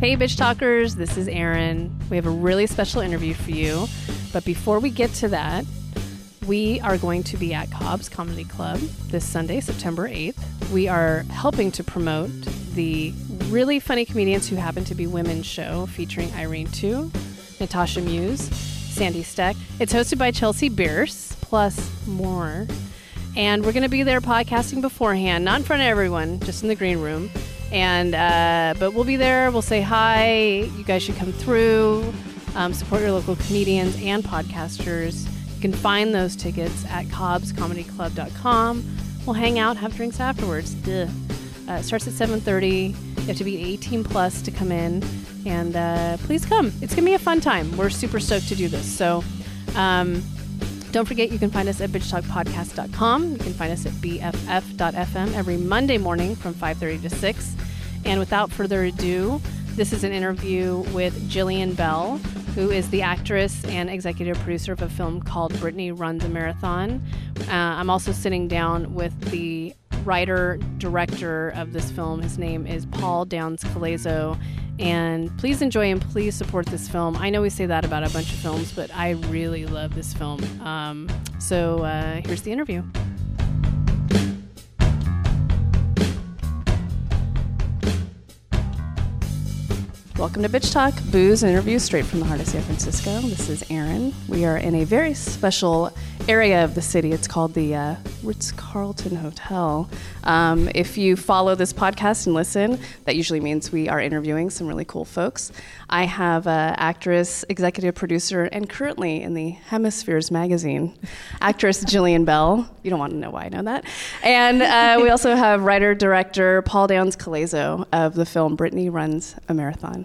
Hey, bitch talkers, this is Erin. We have a really special interview for you. But before we get to that, we are going to be at Cobb's Comedy Club this Sunday, September 8th. We are helping to promote the really funny comedians who happen to be women's show featuring Irene Tu, Natasha Muse, Sandy Steck. It's hosted by Chelsea Bierce, plus more. And we're going to be there podcasting beforehand, not in front of everyone, just in the green room. And uh, but we'll be there. We'll say hi. You guys should come through. Um, support your local comedians and podcasters. You can find those tickets at cobbscomedyclub.com. We'll hang out, have drinks afterwards. Duh. Uh, it starts at 7:30. You have to be 18 plus to come in, and uh, please come. It's gonna be a fun time. We're super stoked to do this. So. Um, don't forget, you can find us at bitchtalkpodcast.com. You can find us at bff.fm every Monday morning from 5.30 to 6. And without further ado, this is an interview with Jillian Bell, who is the actress and executive producer of a film called Brittany Runs a Marathon. Uh, I'm also sitting down with the writer director of this film. His name is Paul Downs Colaizzo. And please enjoy and please support this film. I know we say that about a bunch of films, but I really love this film. Um, so uh, here's the interview. Welcome to Bitch Talk, booze and interviews straight from the heart of San Francisco. This is Erin. We are in a very special area of the city. It's called the uh, Ritz Carlton Hotel. Um, if you follow this podcast and listen, that usually means we are interviewing some really cool folks. I have uh, actress, executive producer, and currently in the Hemispheres magazine, actress Jillian Bell. You don't want to know why I know that. And uh, we also have writer director Paul Downs Colaizzo of the film Brittany Runs a Marathon.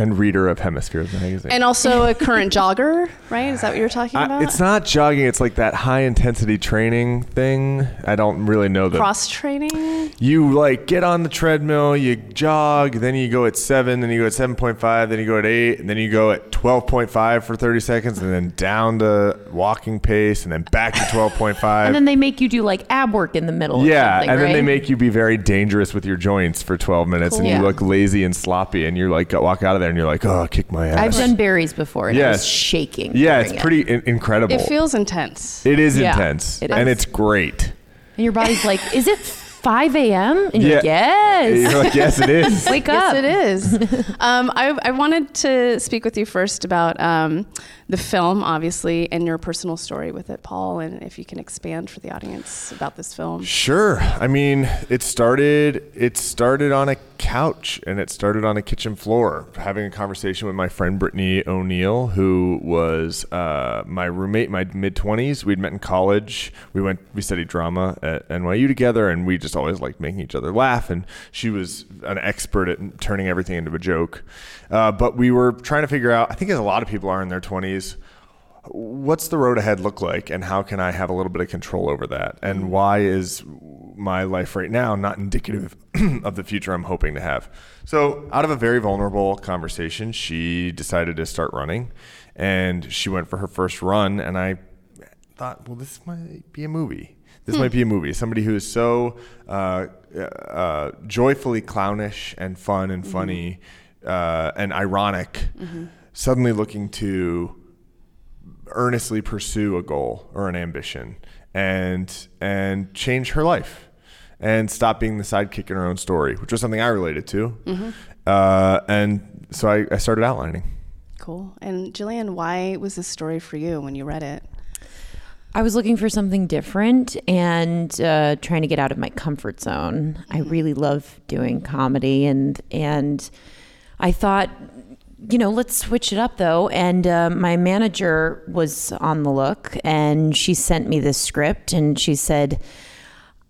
And reader of Hemispheres magazine. And also a current jogger, right? Is that what you were talking about? I, it's not jogging. It's like that high intensity training thing. I don't really know the cross training. You like get on the treadmill, you jog, then you go at seven, then you go at seven point five, then you go at eight, and then you go at twelve point five for thirty seconds, and then down to walking pace, and then back to twelve point five. and then they make you do like ab work in the middle. Yeah, and right? then they make you be very dangerous with your joints for twelve minutes, Cool. and you look lazy and sloppy, and you're like walk out of there, and you're like, oh, kick my ass. I've done Barry's before, and I Yes. was shaking. Yeah, during it's it. pretty in- incredible. It feels intense. It is Yeah, intense, it and is. it's great. And your body's like, is it 5 a.m.? And you're Yeah. like, yes. You're like, yes, it is. Wake up. Yes, it is. um, I, I wanted to speak with you first about um, the film, obviously, and your personal story with it, Paul, and if you can expand for the audience about this film. Sure. I mean, it started. It started on a couch, and it started on a kitchen floor, having a conversation with my friend Brittany O'Neill, who was uh, my roommate, my mid twenties. We'd met in college. We went. We studied drama at NYU together, and we just always liked making each other laugh. And she was an expert at turning everything into a joke. Uh, but we were trying to figure out. I think as a lot of people are in their twenties what's the road ahead look like and how can I have a little bit of control over that? And why is my life right now not indicative of the future I'm hoping to have? So, out of a very vulnerable conversation, she decided to start running and she went for her first run. And I thought, well, this might be a movie. This might be a movie. Somebody who is so uh, uh, joyfully clownish and fun and funny uh, and ironic, suddenly looking to earnestly pursue a goal or an ambition and and change her life and stop being the sidekick in her own story, which was something I related to. Uh, and so I, I started outlining. Cool. And Jillian, why was this story for you when you read it? I was looking for something different and uh, trying to get out of my comfort zone. I really love doing comedy, and and I thought, you know, let's switch it up though. And uh, my manager was on the look, and she sent me this script, and she said.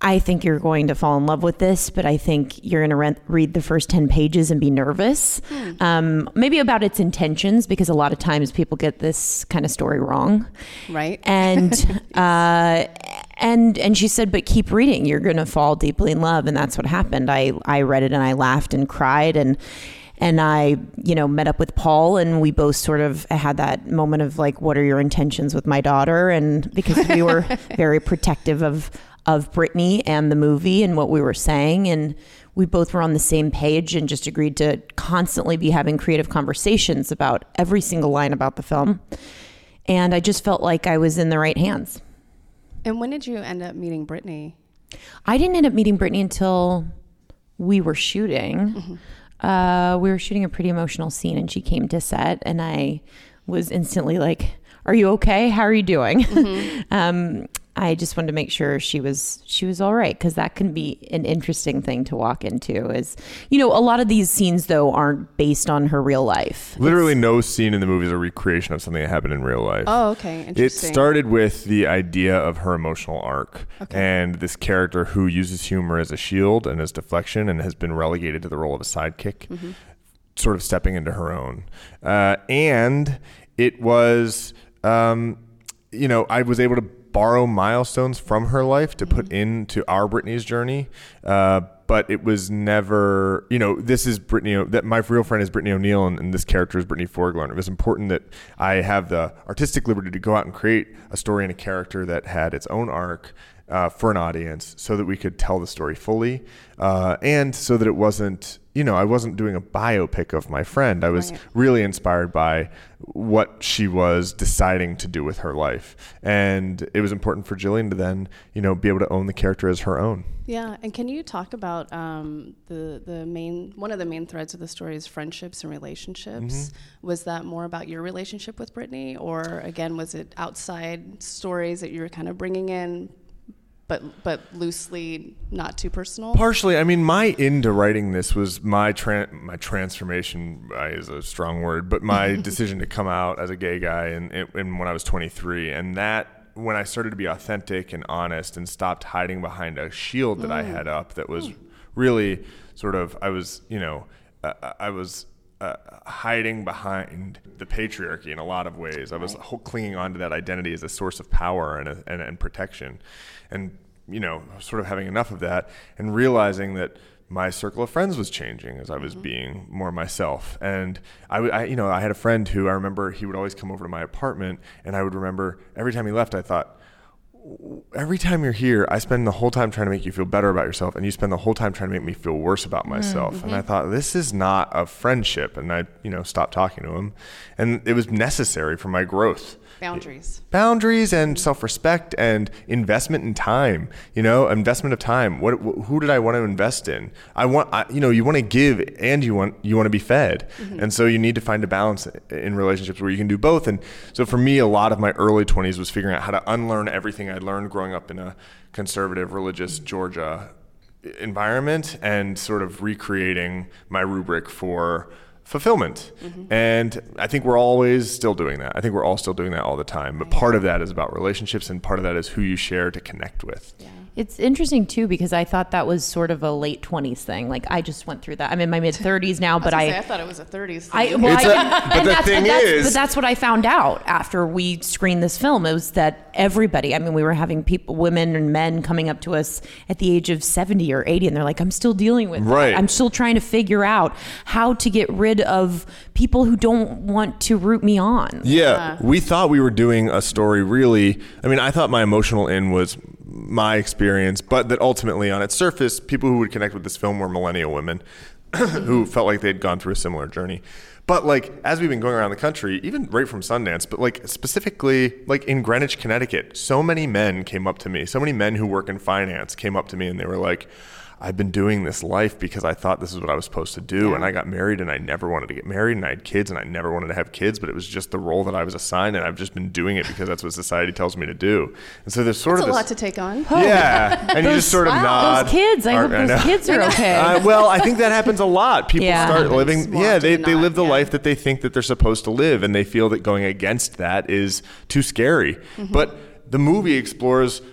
I think you're going to fall in love with this, but I think you're going to re- read the first 10 pages and be nervous. Um, maybe about its intentions, because a lot of times people get this kind of story wrong Right? and uh, and and she said, "But keep reading. You're going to fall deeply in love." And that's what happened. I I read it and I laughed and cried and and I you know met up with Paul and we both sort of had that moment of like, "What are your intentions with my daughter?" And because we were very protective of of Brittany and the movie and what we were saying. And we both were on the same page and just agreed to constantly be having creative conversations about every single line about the film. And I just felt like I was in the right hands. And when did you end up meeting Brittany? I didn't end up meeting Brittany until we were shooting. Mm-hmm. Uh, we were shooting a pretty emotional scene, and she came to set, and I was instantly like, "Are you okay? How are you doing?" um, I just wanted to make sure she was she was all right because that can be an interesting thing to walk into. Is you know a lot of these scenes though aren't based on her real life. Literally, no scene in the movie is a recreation of something that happened in real life. Oh, okay. It started with the idea of her emotional arc and this character who uses humor as a shield and as deflection and has been relegated to the role of a sidekick, Mm-hmm. sort of stepping into her own. Uh, and it was, um, you know, I was able to borrow milestones from her life to Mm-hmm. put into our Brittany's journey. Uh, but it was never, you know, this is Brittany, O- that my real friend is Brittany O'Neill and, and this character is Brittany Forgler. And it was important that I have the artistic liberty to go out and create a story and a character that had its own arc uh, for an audience so that we could tell the story fully uh, and so that it wasn't, you know, I wasn't doing a biopic of my friend. I was Right. really inspired by what she was deciding to do with her life. And it was important for Jillian to then, you know, be able to own the character as her own. Yeah, and can you talk about um, the the main one of the main threads of the story is friendships and relationships? Mm-hmm. Was that more about your relationship with Brittany, or again, was it outside stories that you were kind of bringing in, but but loosely, not too personal? Partially, I mean, my into writing this was my tran my transformation uh, is a strong word, but my decision to come out as a gay guy and, and when I was 23, and that when I started to be authentic and honest and stopped hiding behind a shield that I had up that was really sort of I was you know uh, I was uh, hiding behind the patriarchy in a lot of ways. I was clinging on to that identity as a source of power and, a, and, and protection. And, you know, sort of having enough of that and realizing that my circle of friends was changing as I was being more myself. And I, you know, I had a friend who I remember he would always come over to my apartment and I would remember every time he left, I thought, every time you're here, I spend the whole time trying to make you feel better about yourself, and you spend the whole time trying to make me feel worse about mm, myself. And I mm-hmm. thought this is not a friendship, and I, you know, stopped talking to him, and it was necessary for my growth. Boundaries. Boundaries and self-respect and investment in time. You know, investment of time. What, wh- who did I want to invest in? I want, I, you know, you want to give and you want you want to be fed, mm-hmm. and so you need to find a balance in relationships where you can do both. And so for me, a lot of my early 20s was figuring out how to unlearn everything I learned growing up in a conservative, religious Georgia environment and sort of recreating my rubric for fulfillment. Mm-hmm. And I think we're always still doing that. I think we're all still doing that all the time. But part of that is about relationships and part of that is who you share to connect with. It's interesting too because I thought that was sort of a late twenties thing. Like I just went through that. I'm in my mid thirties now, but I, I, was gonna say, I thought it was a 30s. I, well, It's I- a- but and the that's- thing that's, is- but that's what I found out after we screened this film. It was that everybody. I mean, we were having people, women and men, coming up to us at the age of seventy or eighty, and they're like, "I'm still dealing with. that. Right. I'm still trying to figure out how to get rid of people who don't want to root me on." Yeah, uh-huh. we thought we were doing a story really. I mean, I thought my emotional end was my experience, but that ultimately on its surface, people who would connect with this film were millennial women who mm-hmm. felt like they'd gone through a similar journey. But like as we've been going around the country, even right from Sundance, but like specifically like in Greenwich, Connecticut, so many men came up to me. So many men who work in finance came up to me and they were like, I've been doing this life because I thought this is what I was supposed to do. And I got married and I never wanted to get married and I had kids and I never wanted to have kids, but it was just the role that I was assigned and I've just been doing it because that's what society tells me to do. And so there's sort It's a of lot to take on. Yeah. And you just sort of Wow, nod. Those kids. I hope those know. kids are okay. Uh, well, I think that happens a lot. People Yeah. start living, yeah, they, they not, live the yeah. life that they think that they're supposed to live, and they feel that going against that is too scary. Mm-hmm. But the movie explores the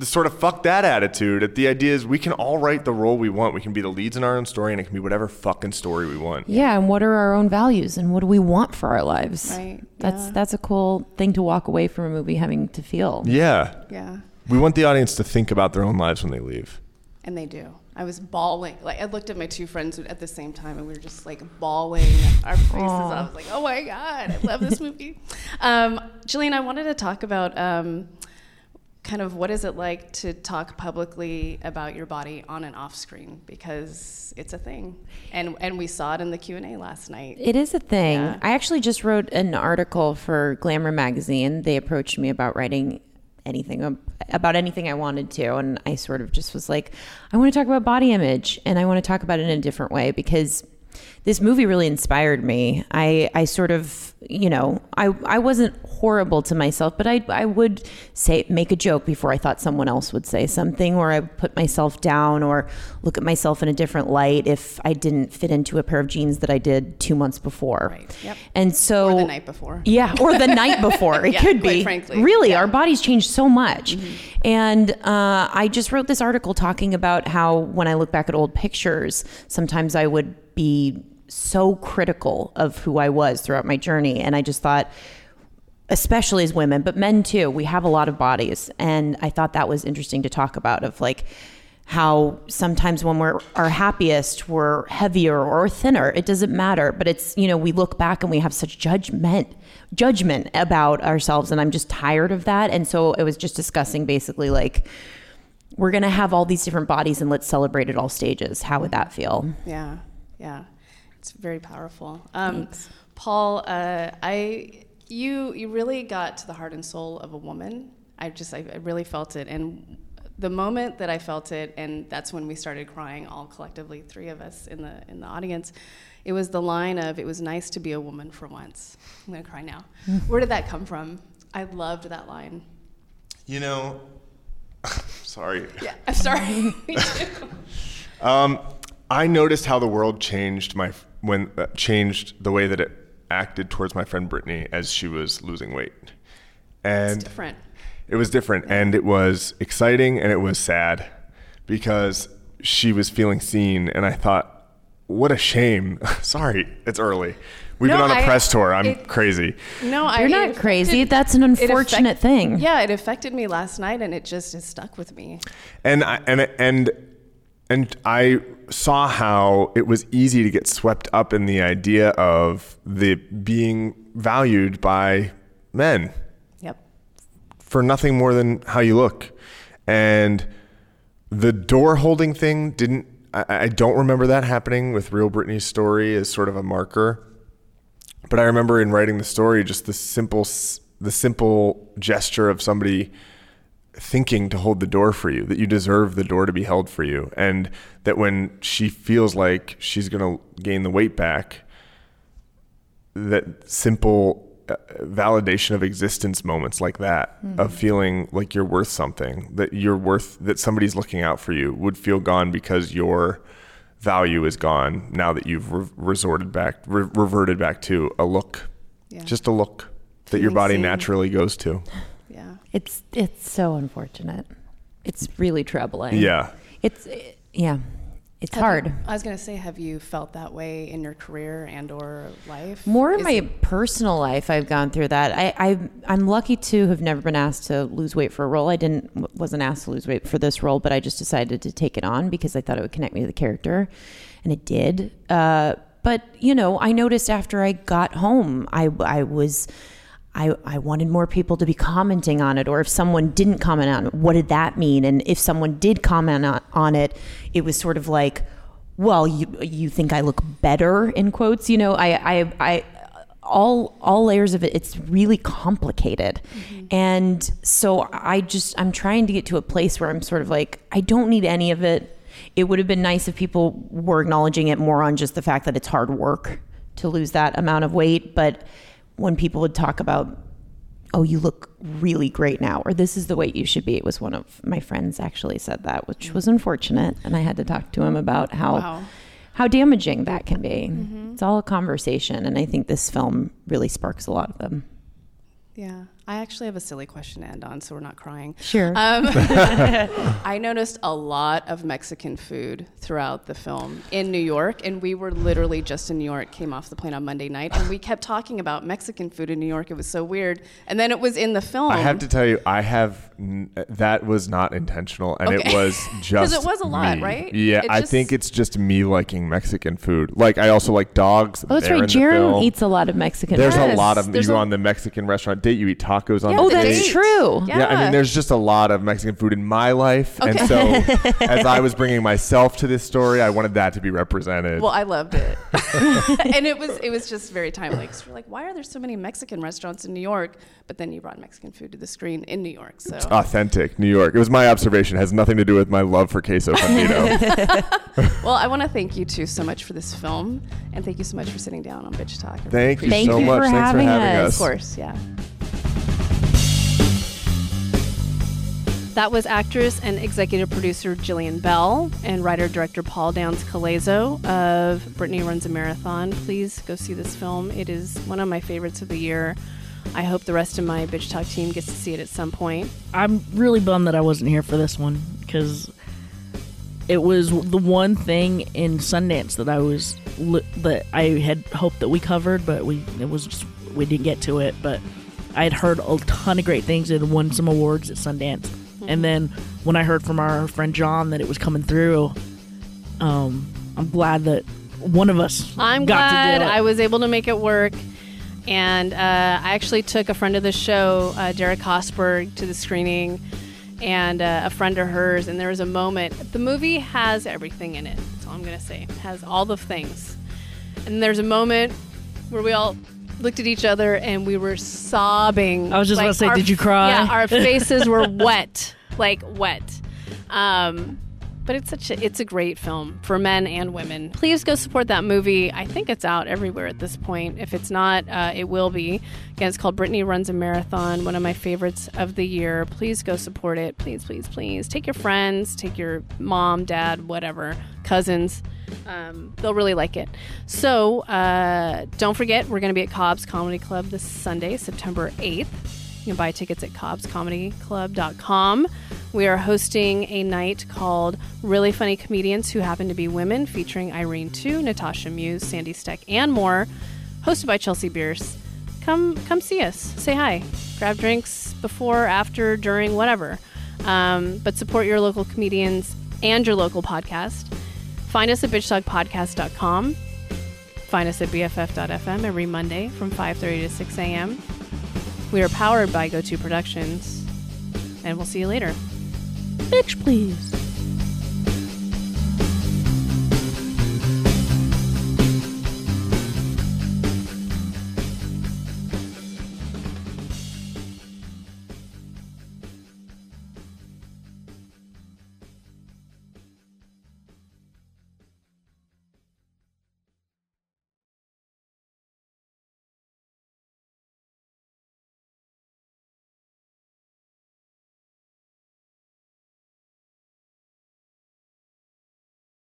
sort of fuck that attitude. That the idea is we can all write the role we want. We can be the leads in our own story, and it can be whatever fucking story we want. Yeah, and what are our own values and what do we want for our lives? Right, That's yeah. that's a cool thing to walk away from a movie having to feel. Yeah. Yeah. We want the audience to think about their own lives when they leave. And they do. I was bawling. Like I looked at my two friends at the same time, and we were just like bawling our faces. I was like, "Oh my god, I love this movie." um, Jillian, I wanted to talk about um, kind of what is it like to talk publicly about your body on and off screen because it's a thing, and and we saw it in the Q and A last night. It is a thing. Yeah. I actually just wrote an article for Glamour magazine. They approached me about writing anything about anything I wanted to, and I sort of just was like, I want to talk about body image, and I want to talk about it in a different way because this movie really inspired me. I, I sort of, you know, I, I wasn't horrible to myself, but I, I would say, make a joke before I thought someone else would say something, or I would put myself down or look at myself in a different light if I didn't fit into a pair of jeans that I did two months before. Right. Yep. And so, Or the night before. yeah, or the night before. It Yeah, could quite be. frankly. Really, Yeah. Mm-hmm. our bodies change so much. And uh, I just wrote this article talking about how when I look back at old pictures, sometimes I would be so critical of who I was throughout my journey. And I just thought, especially as women, but men too, we have a lot of bodies. And I thought that was interesting to talk about of like, how sometimes when we're our happiest we're heavier or thinner. It doesn't matter. But it's you know we look back and we have such judgment judgment about ourselves. And i'm just tired of that. And so it was just discussing basically like we're going to have all these different bodies and let's celebrate at all stages. How would that feel? Yeah, yeah, it's very powerful. Um, Paul, uh, I you you really got to the heart and soul of a woman. I just I, I really felt it, and the moment that I felt it, and that's when we started crying, all collectively, three of us in the in the audience. It was the line of "It was nice to be a woman for once." I'm gonna cry now. Where did that come from? I loved that line. You know, sorry. Yeah, I'm sorry. Um, I noticed how the world changed my when uh, changed the way that it acted towards my friend Brittany as she was losing weight, and It's different. It was different, and it was exciting, and it was sad because she was feeling seen, and I thought, what a shame. Sorry, it's early. We've No, been on a I- press tour. I'm it- crazy. No, I you're not affected- crazy that's an it affect- unfortunate thing Yeah, it affected me last night, and it just has stuck with me. and I, and and and I saw how it was easy to get swept up in the idea of the being valued by men Yep. for nothing more than how you look, and the door holding thing didn't. I, I don't remember that happening with real Brittany's story as sort of a marker, but I remember in writing the story just the simple the simple gesture of somebody thinking to hold the door for you, that you deserve the door to be held for you, and that when she feels like she's going to gain the weight back, that simple uh, validation of existence moments like that, of feeling like you're worth something, that you're worth, that somebody's looking out for you, would feel gone because your value is gone now that you've re- resorted back, re- reverted back to a look, Yeah. just a look that your body naturally goes to. Yeah. it's it's so unfortunate it's really troubling Yeah. it's yeah it's hard I was gonna say, have you felt that way in your career and or life? More in Is my it- personal life, I've gone through that. I, I I'm lucky to have never been asked to lose weight for a role. I didn't wasn't asked to lose weight for this role, but I just decided to take it on because I thought it would connect me to the character, and it did. Uh, but you know, I noticed after I got home, I I was. I, I wanted more people to be commenting on it, or if someone didn't comment on it, what did that mean? And if someone did comment on, on it, it was sort of like, well, you you think I look better in quotes, you know? I I, I all all layers of it. It's really complicated, mm-hmm. and so I just I'm trying to get to a place where I'm sort of like I don't need any of it. It would have been nice if people were acknowledging it more on just the fact that it's hard work to lose that amount of weight, but when people would talk about oh you look really great now or this is the weight you should be it was one of my friends actually said that which was unfortunate and i had to talk to him about how Wow. how damaging that can be mm-hmm. it's all a conversation and i think this film really sparks a lot of them Yeah. I actually have a silly question to end on, so we're not crying. sure Um, I noticed a lot of Mexican food throughout the film in New York, and we were literally just in New York, came off the plane on Monday night, and we kept talking about Mexican food in New York. It was so weird. And then it was in the film. I have to tell you, I have n- that was not intentional, and it was was 'Cause just it was a lot, me. right? Yeah, It I just- think it's just me liking Mexican food. Like I also like dogs. oh that's right in Jern eats a lot of mexican There's food. a lot Yes, of you there's go a- on the Mexican restaurant date, you eat tacos on Yeah, the Oh, the that's plate. dates. true. Yeah. Yeah, I mean, there's just a lot of Mexican food in my life, and so as I was bringing myself to this story, I wanted that to be represented. Well, I loved it, and it was it was just very timely. Cause we're like, why are there so many Mexican restaurants in New York? But then you brought Mexican food to the screen in New York, so it's Authentic New York. It was my observation. It has nothing to do with my love for queso fundido. well, I want to thank you two so much for this film, and thank you so much for sitting down on Bitch Talk. I really Thank you so you much. for Thanks having for having us. us. Of course, yeah. That was actress and executive producer Jillian Bell and writer director Paul Downs Colaizzo of Brittany Runs a Marathon. Please go see this film. It is one of my favorites of the year. I hope the rest of my Bitch Talk team gets to see it at some point. I'm really bummed that I wasn't here for this one because it was the one thing in Sundance that I was that I had hoped that we covered, but we it was just, we didn't get to it. But I had heard a ton of great things and won some awards at Sundance. And then when I heard from our friend John that it was coming through, um, I'm glad that one of us I'm got glad to do it. I was able to make it work. And uh, I actually took a friend of the show, uh, Derek Hosberg, to the screening and uh, a friend of hers. And there was a moment. The movie has everything in it. That's all I'm going to say. It has all the things. And there's a moment where we all looked at each other and we were sobbing. I was just Like, about to say, our- did you cry? Yeah, our faces were wet, like wet. Um, but it's such a it's a great film for men and women. Please go support that movie. I think it's out everywhere at this point. If it's not, uh, it will be. Again, it's called Brittany Runs a Marathon, one of my favorites of the year. Please go support it. Please, please, please. Take your friends, take your mom, dad, whatever, cousins. Um, they'll really like it. So uh, don't forget, we're going to be at Cobb's Comedy Club this Sunday, September 8th. You can buy tickets at cobbscomedyclub.com. We are hosting a night called Really Funny Comedians Who Happen to Be Women, featuring Irene Tu, Natasha Muse, Sandy Steck, and more. Hosted by Chelsea Bierce. Come, come see us. Say hi. Grab drinks before, after, during, whatever. Um, but support your local comedians and your local podcast. Find us at bitchtalkpodcast.com. Find us at bff.fm every Monday from 5:30 to 6 a.m. We are powered by GoTo Productions, and we'll see you later. Bitch, please.